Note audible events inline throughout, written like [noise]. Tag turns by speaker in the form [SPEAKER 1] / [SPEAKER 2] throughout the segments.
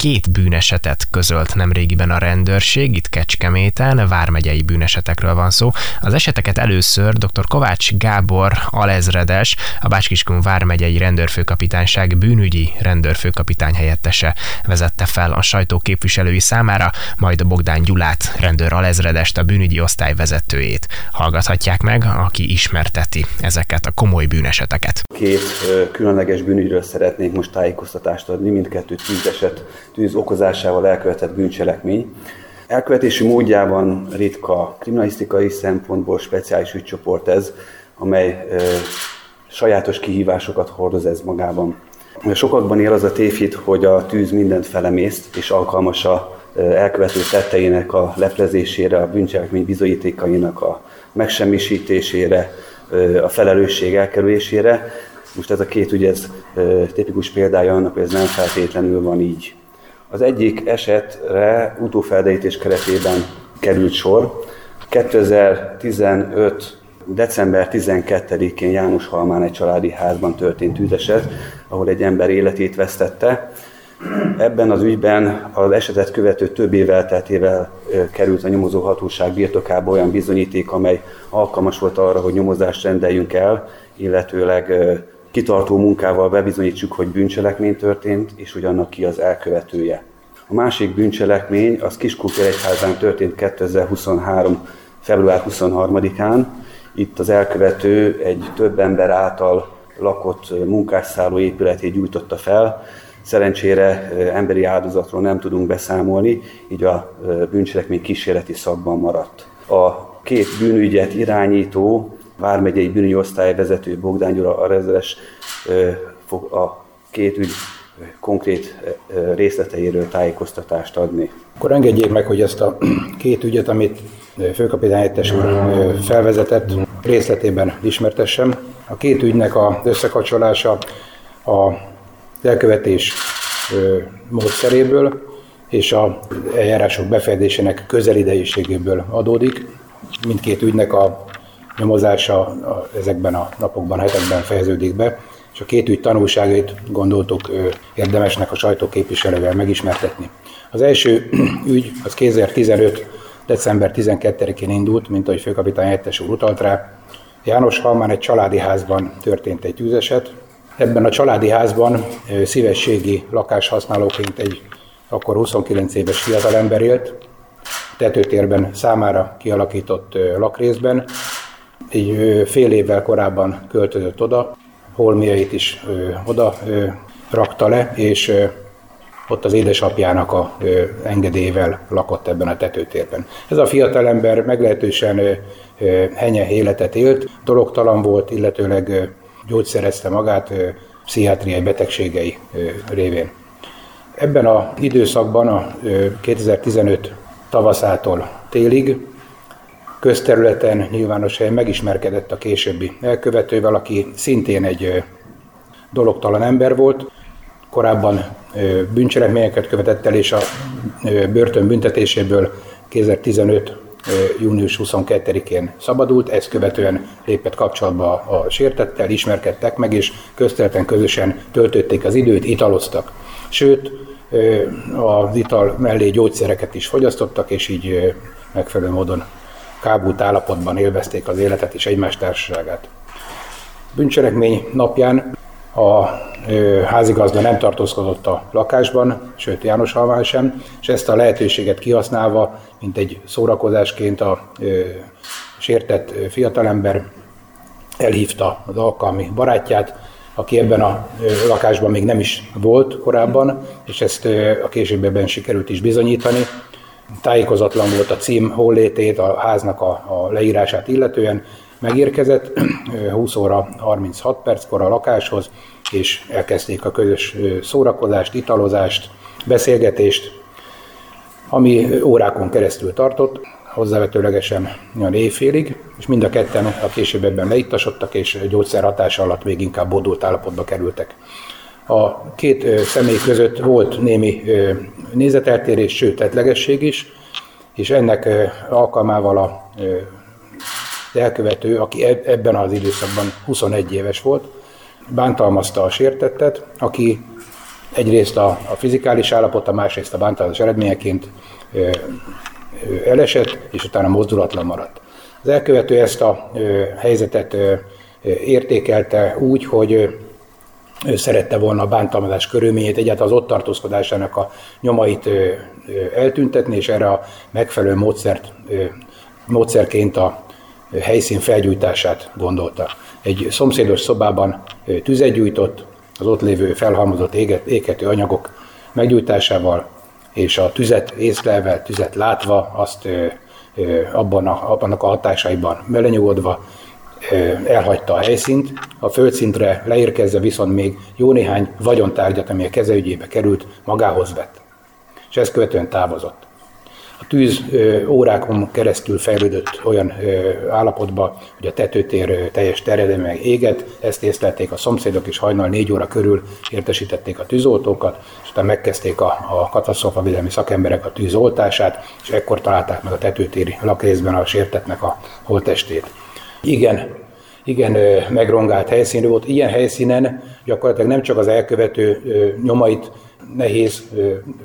[SPEAKER 1] két bűnesetet közölt nemrégiben a rendőrség, itt Kecskeméten, vármegyei bűnesetekről van szó. Az eseteket először dr. Kovács Gábor alezredes, a Bácskiskun vármegyei rendőrfőkapitányság bűnügyi rendőrfőkapitány helyettese vezette fel a sajtó képviselői számára, majd Bogdán Gyulát, rendőr alezredest, a bűnügyi osztály vezetőjét. Hallgathatják meg, aki ismerteti ezeket a komoly bűneseteket.
[SPEAKER 2] Két különleges bűnügyről szeretnék most tájékoztatást adni, mindkettő tűzeset tűz okozásával elkövetett bűncselekmény. Elkövetési módjában ritka kriminalisztikai szempontból speciális ügycsoport ez, amely e, sajátos kihívásokat hordoz ez magában. Sokakban él az a tévhit, hogy a tűz mindent felemészt, és alkalmas a elkövető tetteinek a leplezésére, a bűncselekmény bizonyítékainak a megsemmisítésére, a felelősség elkerülésére. Most ez a két ügy, ez tipikus példája annak, hogy ez nem feltétlenül van így. Az egyik esetre utófelderítés keretében került sor. 2015 december 12-én János Halmán egy családi házban történt tűzeset, ahol egy ember életét vesztette. Ebben az ügyben az esetet követő több év elteltével került a nyomozó hatóság birtokába olyan bizonyíték, amely alkalmas volt arra, hogy nyomozást rendeljünk el, illetőleg kitartó munkával bebizonyítsuk, hogy bűncselekmény történt, és hogy annak ki az elkövetője. A másik bűncselekmény az Kiskunfélegyházán történt 2023. február 23-án. Itt az elkövető egy több ember által lakott munkásszálló épületét gyújtotta fel. Szerencsére emberi áldozatról nem tudunk beszámolni, így a bűncselekmény kísérleti szakban maradt. A két bűnügyet irányító Vármegyei bűnügyi osztály vezető Bogdán Gyula a rezeles fog a két ügy konkrét részleteiről tájékoztatást adni.
[SPEAKER 3] Akkor engedjék meg, hogy ezt a [clears throat] két ügyet, amit főkapitány helyettes úr felvezetett, részletében ismertessem. A két ügynek az összekapcsolása a elkövetés módszeréből és a eljárások befejezésének közelidejűségéből adódik. Mindkét ügynek a nyomozása ezekben a napokban, hetekben fejeződik be, és a két ügy tanulságait gondoltuk érdemesnek a sajtóképviselővel megismertetni. Az első [clears throat] ügy az 2015. december 12-én indult, mint ahogy főkapitány helyettes úr utalt rá. János Halmán egy családi házban történt egy tűzeset. Ebben a családi házban szívességi lakáshasználóként egy akkor 29 éves fiatalember élt, tetőtérben számára kialakított lakrészben, egy fél évvel korábban költözött oda, holmiait is oda rakta le, és ott az édesapjának a engedélyével lakott ebben a tetőtérben. Ez a fiatalember meglehetősen henye életet élt, dologtalan volt, illetőleg gyógyszerezte magát pszichiátriai betegségei révén. Ebben az időszakban, a ö, 2015 tavaszától télig közterületen, nyilvános helyen megismerkedett a későbbi elkövetővel, aki szintén egy dologtalan ember volt, korábban bűncselekményeket követett el, és a börtön büntetéséből 2015 június 22-én szabadult, ezt követően lépett kapcsolatba a sértettel, ismerkedtek meg, és közterületen közösen töltötték az időt, italoztak. Sőt, az ital mellé gyógyszereket is fogyasztottak, és így megfelelő módon kábult állapotban élvezték az életet és egymás társaságát. Bűncselekmény napján a házigazda nem tartózkodott a lakásban, sőt János Halmán sem, és ezt a lehetőséget kihasználva, mint egy szórakozásként a sértett fiatalember elhívta az alkalmi barátját, aki ebben a lakásban még nem is volt korábban, és ezt a későbbiben sikerült is bizonyítani, tájékozatlan volt a cím hollétét, a háznak a, a leírását illetően, megérkezett 20 óra 36 perckor a lakáshoz, és elkezdték a közös szórakozást, italozást, beszélgetést, ami órákon keresztül tartott, hozzávetőlegesen olyan éjfélig, és mind a ketten a később ebben leittasodtak, és gyógyszer hatása alatt még inkább bodult állapotba kerültek. A két személy között volt némi nézeteltérés, sőt tetlegesség is, és ennek alkalmával a elkövető, aki ebben az időszakban 21 éves volt, bántalmazta a sértettet, aki egyrészt a, a fizikális állapota, másrészt a bántalmazás eredményeként ö, elesett, és utána mozdulatlan maradt. Az elkövető ezt a ö, helyzetet ö, értékelte úgy, hogy ő szerette volna a bántalmazás körülményét, egyáltalán az ott tartózkodásának a nyomait eltüntetni, és erre a megfelelő módszert, módszerként a helyszín felgyújtását gondolta. Egy szomszédos szobában tüzet gyújtott, az ott lévő felhalmozott éget, égető anyagok meggyújtásával, és a tüzet észlelve, tüzet látva, azt abban a, abban a hatásaiban belenyugodva elhagyta a helyszínt, a földszintre leérkezve viszont még jó néhány vagyontárgyat, ami a kezeügyébe került, magához vett. És ezt követően távozott. A tűz órákon keresztül fejlődött olyan állapotba, hogy a tetőtér teljes terjedelme éget, ezt észlelték a szomszédok, és hajnal négy óra körül értesítették a tűzoltókat, és utána megkezdték a, a katasztrófavédelmi szakemberek a tűzoltását, és ekkor találták meg a tetőtéri lakrészben a sértetnek a holtestét. Igen, igen megrongált helyszínű volt. Ilyen helyszínen gyakorlatilag nem csak az elkövető nyomait nehéz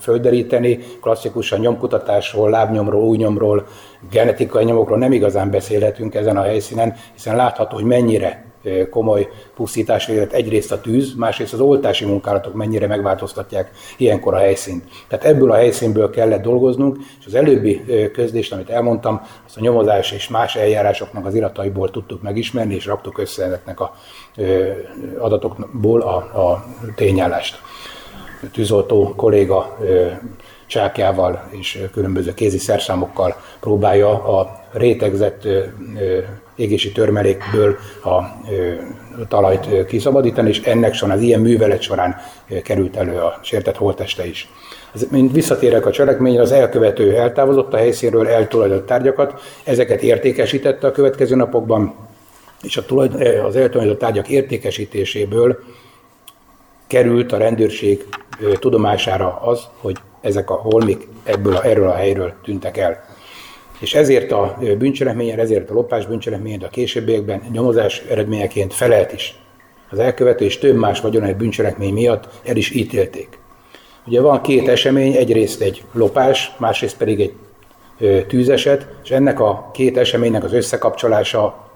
[SPEAKER 3] földeríteni, klasszikusan nyomkutatásról, lábnyomról, újnyomról, genetikai nyomokról nem igazán beszélhetünk ezen a helyszínen, hiszen látható, hogy mennyire komoly pusztítás végzett egyrészt a tűz, másrészt az oltási munkálatok mennyire megváltoztatják ilyenkor a helyszínt. Tehát ebből a helyszínből kellett dolgoznunk, és az előbbi közlést, amit elmondtam, azt a nyomozás és más eljárásoknak az irataiból tudtuk megismerni, és raktuk össze ezeknek a adatokból a, a tényállást. Tűzoltó kolléga csákjával és különböző kézi szerszámokkal próbálja a rétegzett égési törmelékből a talajt kiszabadítani, és ennek során, az ilyen művelet során került elő a sértett holteste is. Mint visszatérek a cselekményre, az elkövető eltávozott a helyszínről, eltulajdott tárgyakat, ezeket értékesítette a következő napokban, és a tulajdon, az eltulajdott tárgyak értékesítéséből került a rendőrség tudomására az, hogy ezek a holmik ebből a, erről a helyről tűntek el. És ezért a bűncselekményen, ezért a lopás bűncselekményen, a későbbiekben nyomozás eredményeként felelt is. Az elkövető és több más egy bűncselekmény miatt el is ítélték. Ugye van két esemény, egyrészt egy lopás, másrészt pedig egy tűzeset, és ennek a két eseménynek az összekapcsolása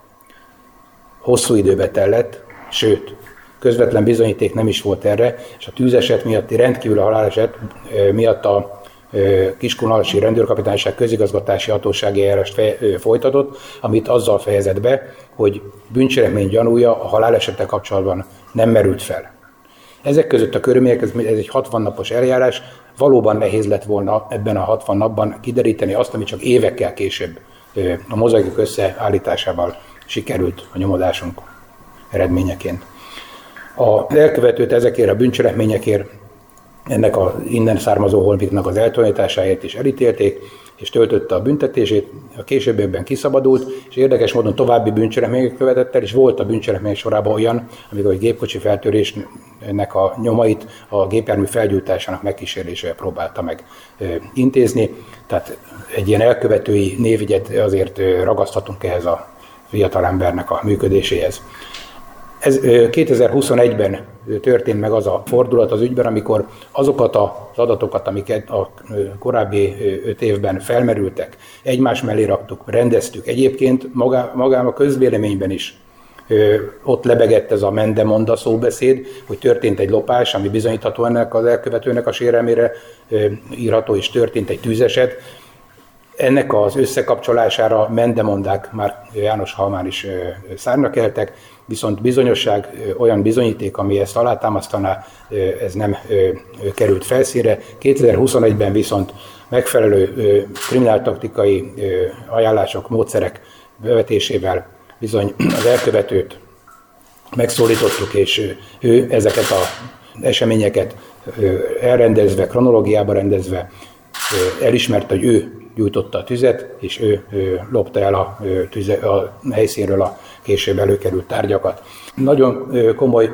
[SPEAKER 3] hosszú időbe tellett, sőt, közvetlen bizonyíték nem is volt erre, és a tűzeset miatti rendkívül a haláleset miatt a Kiskunalasi rendőrkapitányság közigazgatási hatósági eljárást folytatott, amit azzal fejezett be, hogy bűncselekmény gyanúja a halálesettel kapcsolatban nem merült fel. Ezek között a körülmények, ez egy 60 napos eljárás, valóban nehéz lett volna ebben a 60 napban kideríteni azt, ami csak évekkel később a mozaikok összeállításával sikerült a nyomozásunk eredményeként. A elkövetőt ezekért a bűncselekményekért ennek a innen származó holmiknak az eltulajdításáért is elítélték, és töltötte a büntetését, a későbbiekben kiszabadult, és érdekes módon további bűncselekmények követett el, és volt a bűncselekmények sorában olyan, amikor egy gépkocsi feltörésnek a nyomait a gépjármű felgyújtásának megkísérésével próbálta meg intézni. Tehát egy ilyen elkövetői névügyet azért ragaszthatunk ehhez a fiatalembernek a működéséhez. Ez 2021-ben történt meg az a fordulat az ügyben, amikor azokat az adatokat, amiket a korábbi öt évben felmerültek, egymás mellé raktuk, rendeztük. Egyébként magá, magám a közvéleményben is ott lebegett ez a mendemonda szóbeszéd, hogy történt egy lopás, ami bizonyítható ennek az elkövetőnek a sérelmére írható, és történt egy tűzeset. Ennek az összekapcsolására mendemondák már János Halmán is szárnak keltek, viszont bizonyosság, olyan bizonyíték, ami ezt alátámasztaná, ez nem került felszínre. 2021-ben viszont megfelelő krimináltaktikai ajánlások, módszerek bevetésével bizony az elkövetőt megszólítottuk, és ő ezeket a eseményeket elrendezve, kronológiába rendezve elismerte, hogy ő gyújtotta a tüzet, és ő, lopta el a, tüze, a helyszínről a később előkerült tárgyakat. Nagyon komoly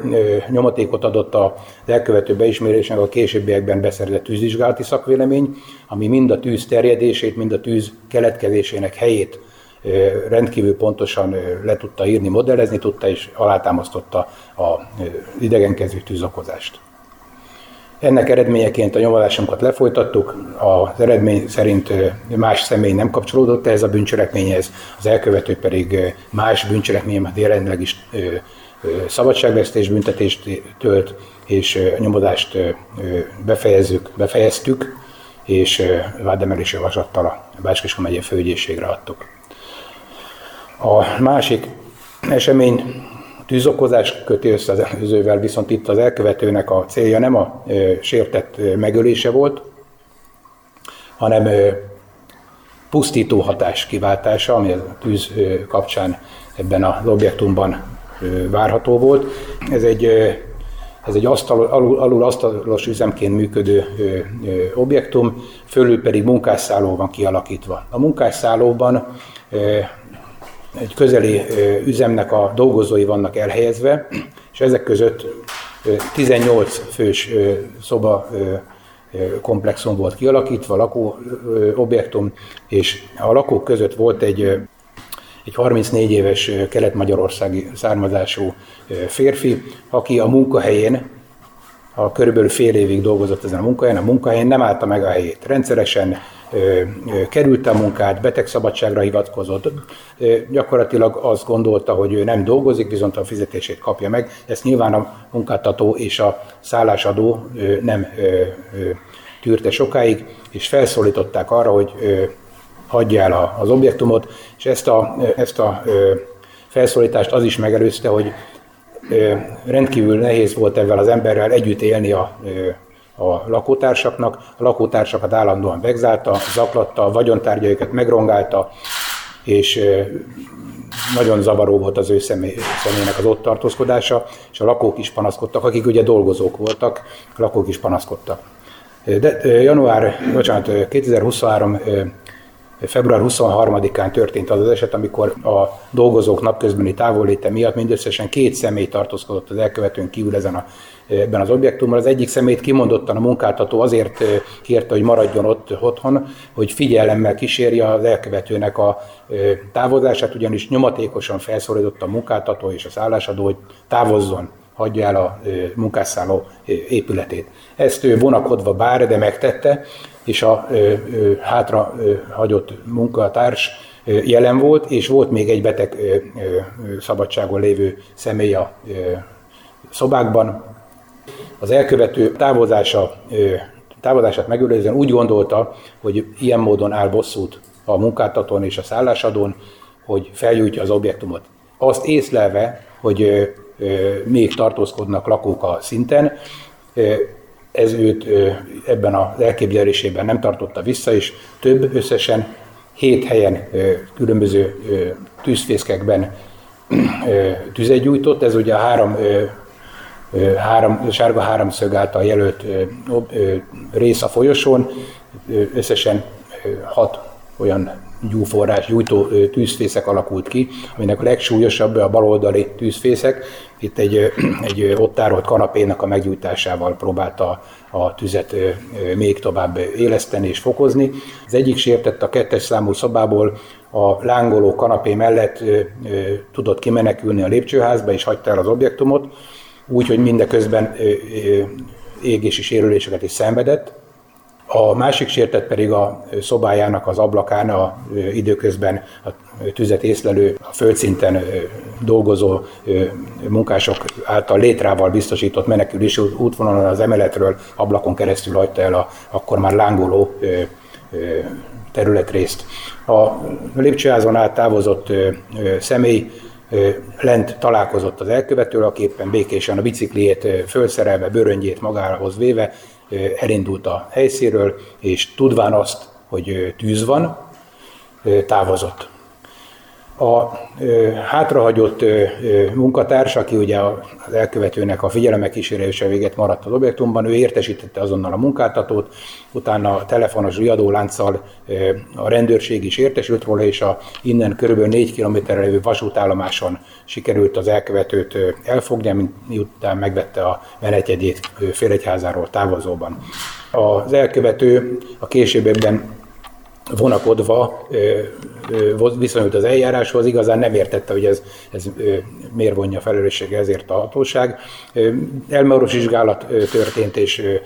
[SPEAKER 3] nyomatékot adott az elkövető beismerésnek a későbbiekben beszerzett tűzvizsgálati szakvélemény, ami mind a tűz terjedését, mind a tűz keletkezésének helyét rendkívül pontosan le tudta írni, modellezni tudta, és alátámasztotta a idegenkező tűzokozást. Ennek eredményeként a nyomozásunkat lefolytattuk, az eredmény szerint más személy nem kapcsolódott ehhez a bűncselekményhez, az elkövető pedig más bűncselekmény, mert jelenleg is szabadságvesztés büntetést tölt, és a nyomozást befejezzük, befejeztük, és vádemelési javaslattal a Bácskiska megye főügyészségre adtuk. A másik esemény tűzokozás köti össze az előzővel, viszont itt az elkövetőnek a célja nem a sértett megölése volt, hanem pusztító hatás kiváltása, ami a tűz kapcsán ebben az objektumban várható volt. Ez egy, ez egy asztal, alul, alul asztalos üzemként működő ö, ö, objektum, fölül pedig munkásszálló van kialakítva. A munkásszállóban ö, egy közeli üzemnek a dolgozói vannak elhelyezve, és ezek között 18 fős szoba komplexum volt kialakítva, lakó objektum, és a lakók között volt egy, egy 34 éves kelet-magyarországi származású férfi, aki a munkahelyén, a körülbelül fél évig dolgozott ezen a munkahelyen, a munkahelyén nem állta meg a helyét. Rendszeresen került a munkát, betegszabadságra hivatkozott, gyakorlatilag azt gondolta, hogy ő nem dolgozik, viszont a fizetését kapja meg. Ezt nyilván a munkáltató és a szállásadó nem tűrte sokáig, és felszólították arra, hogy hagyja el az objektumot, és ezt a, ezt a felszólítást az is megelőzte, hogy rendkívül nehéz volt ezzel az emberrel együtt élni a a lakótársaknak. A lakótársakat állandóan vegzálta, zaklatta, a vagyontárgyaikat megrongálta, és nagyon zavaró volt az ő személy, személynek az ott tartózkodása, és a lakók is panaszkodtak, akik ugye dolgozók voltak, a lakók is panaszkodtak. De január, bocsánat, 2023 Február 23-án történt az az eset, amikor a dolgozók napközbeni távolléte miatt mindösszesen két személy tartózkodott az elkövetőn kívül ezen a, ebben az objektumban. Az egyik szemét kimondottan a munkáltató azért kérte, hogy maradjon ott otthon, hogy figyelemmel kísérje az elkövetőnek a távozását, ugyanis nyomatékosan felszólította a munkáltató és a szállásadó, hogy távozzon hagyja el a munkásszálló épületét. Ezt ő vonakodva bár, de megtette, és a hátra hagyott munkatárs jelen volt, és volt még egy beteg szabadságon lévő személy a szobákban. Az elkövető távozása, távozását megőrizően úgy gondolta, hogy ilyen módon áll bosszút a munkáltatón és a szállásadón, hogy felgyújtja az objektumot. Azt észlelve, hogy még tartózkodnak lakók a szinten, ez őt ebben az elképzelésében nem tartotta vissza, és több összesen hét helyen különböző tűzfészkekben tüzet gyújtott. Ez ugye a három, három sárga háromszög által jelölt rész a folyosón, összesen hat olyan gyúforrás, gyújtó tűzfészek alakult ki, aminek a legsúlyosabb a baloldali tűzfészek. Itt egy, [clears throat] egy ott tárolt kanapénak a meggyújtásával próbálta a tüzet még tovább éleszteni és fokozni. Az egyik sértett a kettes számú szobából a lángoló kanapé mellett tudott kimenekülni a lépcsőházba, és hagyta el az objektumot, úgy, hogy mindeközben égési sérüléseket is szenvedett. A másik sértett pedig a szobájának az ablakán a időközben a tüzet észlelő, a földszinten dolgozó munkások által létrával biztosított menekülési útvonalon az emeletről ablakon keresztül hagyta el a akkor már lángoló területrészt. A lépcsőházon át távozott személy lent találkozott az elkövetővel, aki éppen békésen a bicikliét fölszerelve, bőröngyét magához véve elindult a helyszínről, és tudván azt, hogy tűz van, távozott. A hátrahagyott munkatárs, aki ugye az elkövetőnek a figyelemek kísérése véget maradt az objektumban, ő értesítette azonnal a munkáltatót, utána a telefonos riadólánccal a rendőrség is értesült róla, és a innen körülbelül 4 kilométerre lévő vasútállomáson sikerült az elkövetőt elfogni, miután megvette a menetjegyét Félegyházáról távozóban. Az elkövető a későbbiekben vonakodva viszonyult az eljáráshoz, igazán nem értette, hogy ez, ez miért vonja felelőssége ezért a hatóság. Elmaros vizsgálat történt, és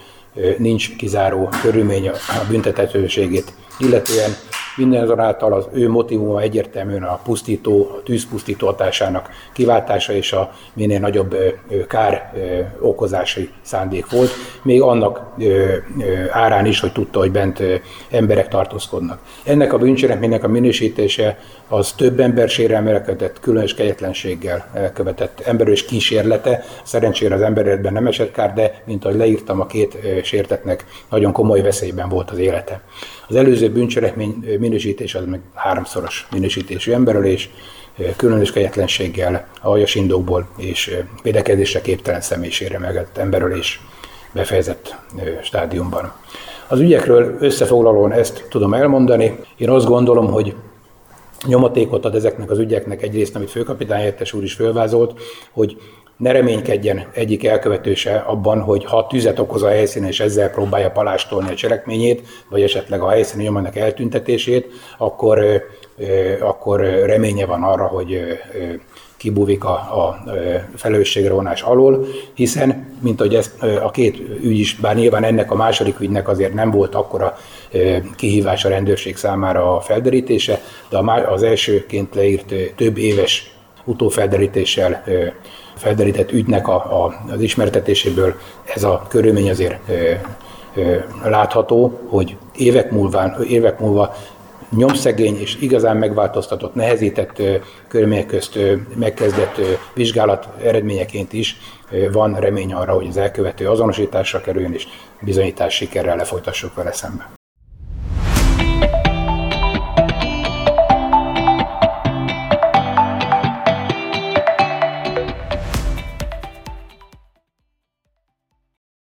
[SPEAKER 3] nincs kizáró körülmény a büntetetőségét illetően Mindenzonáltal az ő motivuma egyértelműen a pusztító, a tűzpusztító hatásának kiváltása és a minél nagyobb kár okozási szándék volt, még annak árán is, hogy tudta, hogy bent emberek tartózkodnak. Ennek a bűncselekménynek a minősítése az több ember sérelmelkedett, különös kegyetlenséggel elkövetett emberős kísérlete. Szerencsére az emberetben nem esett kár, de mint ahogy leírtam, a két sértetnek nagyon komoly veszélyben volt az élete. Az előző bűncselekmény minősítés az meg háromszoros minősítésű emberölés, különös kegyetlenséggel, aljas indokból és védekezésre képtelen személyisére megett emberölés befejezett stádiumban. Az ügyekről összefoglalóan ezt tudom elmondani. Én azt gondolom, hogy nyomatékot ad ezeknek az ügyeknek egyrészt, amit főkapitány helyettes úr is fölvázolt, hogy ne reménykedjen egyik elkövetőse abban, hogy ha tüzet okoz a helyszínen, és ezzel próbálja palástolni a cselekményét, vagy esetleg a helyszíni nyomának eltüntetését, akkor, akkor reménye van arra, hogy kibúvik a, a felelősségre vonás alól, hiszen, mint hogy ez a két ügy is, bár nyilván ennek a második ügynek azért nem volt akkora kihívás a rendőrség számára a felderítése, de az elsőként leírt több éves utófelderítéssel felderített ügynek a, a, az ismertetéséből ez a körülmény azért ö, ö, látható, hogy évek múlva, évek múlva nyomszegény és igazán megváltoztatott, nehezített körülmények közt megkezdett vizsgálat eredményeként is van remény arra, hogy az elkövető azonosításra kerüljön, és bizonyítás sikerrel lefolytassuk vele szembe.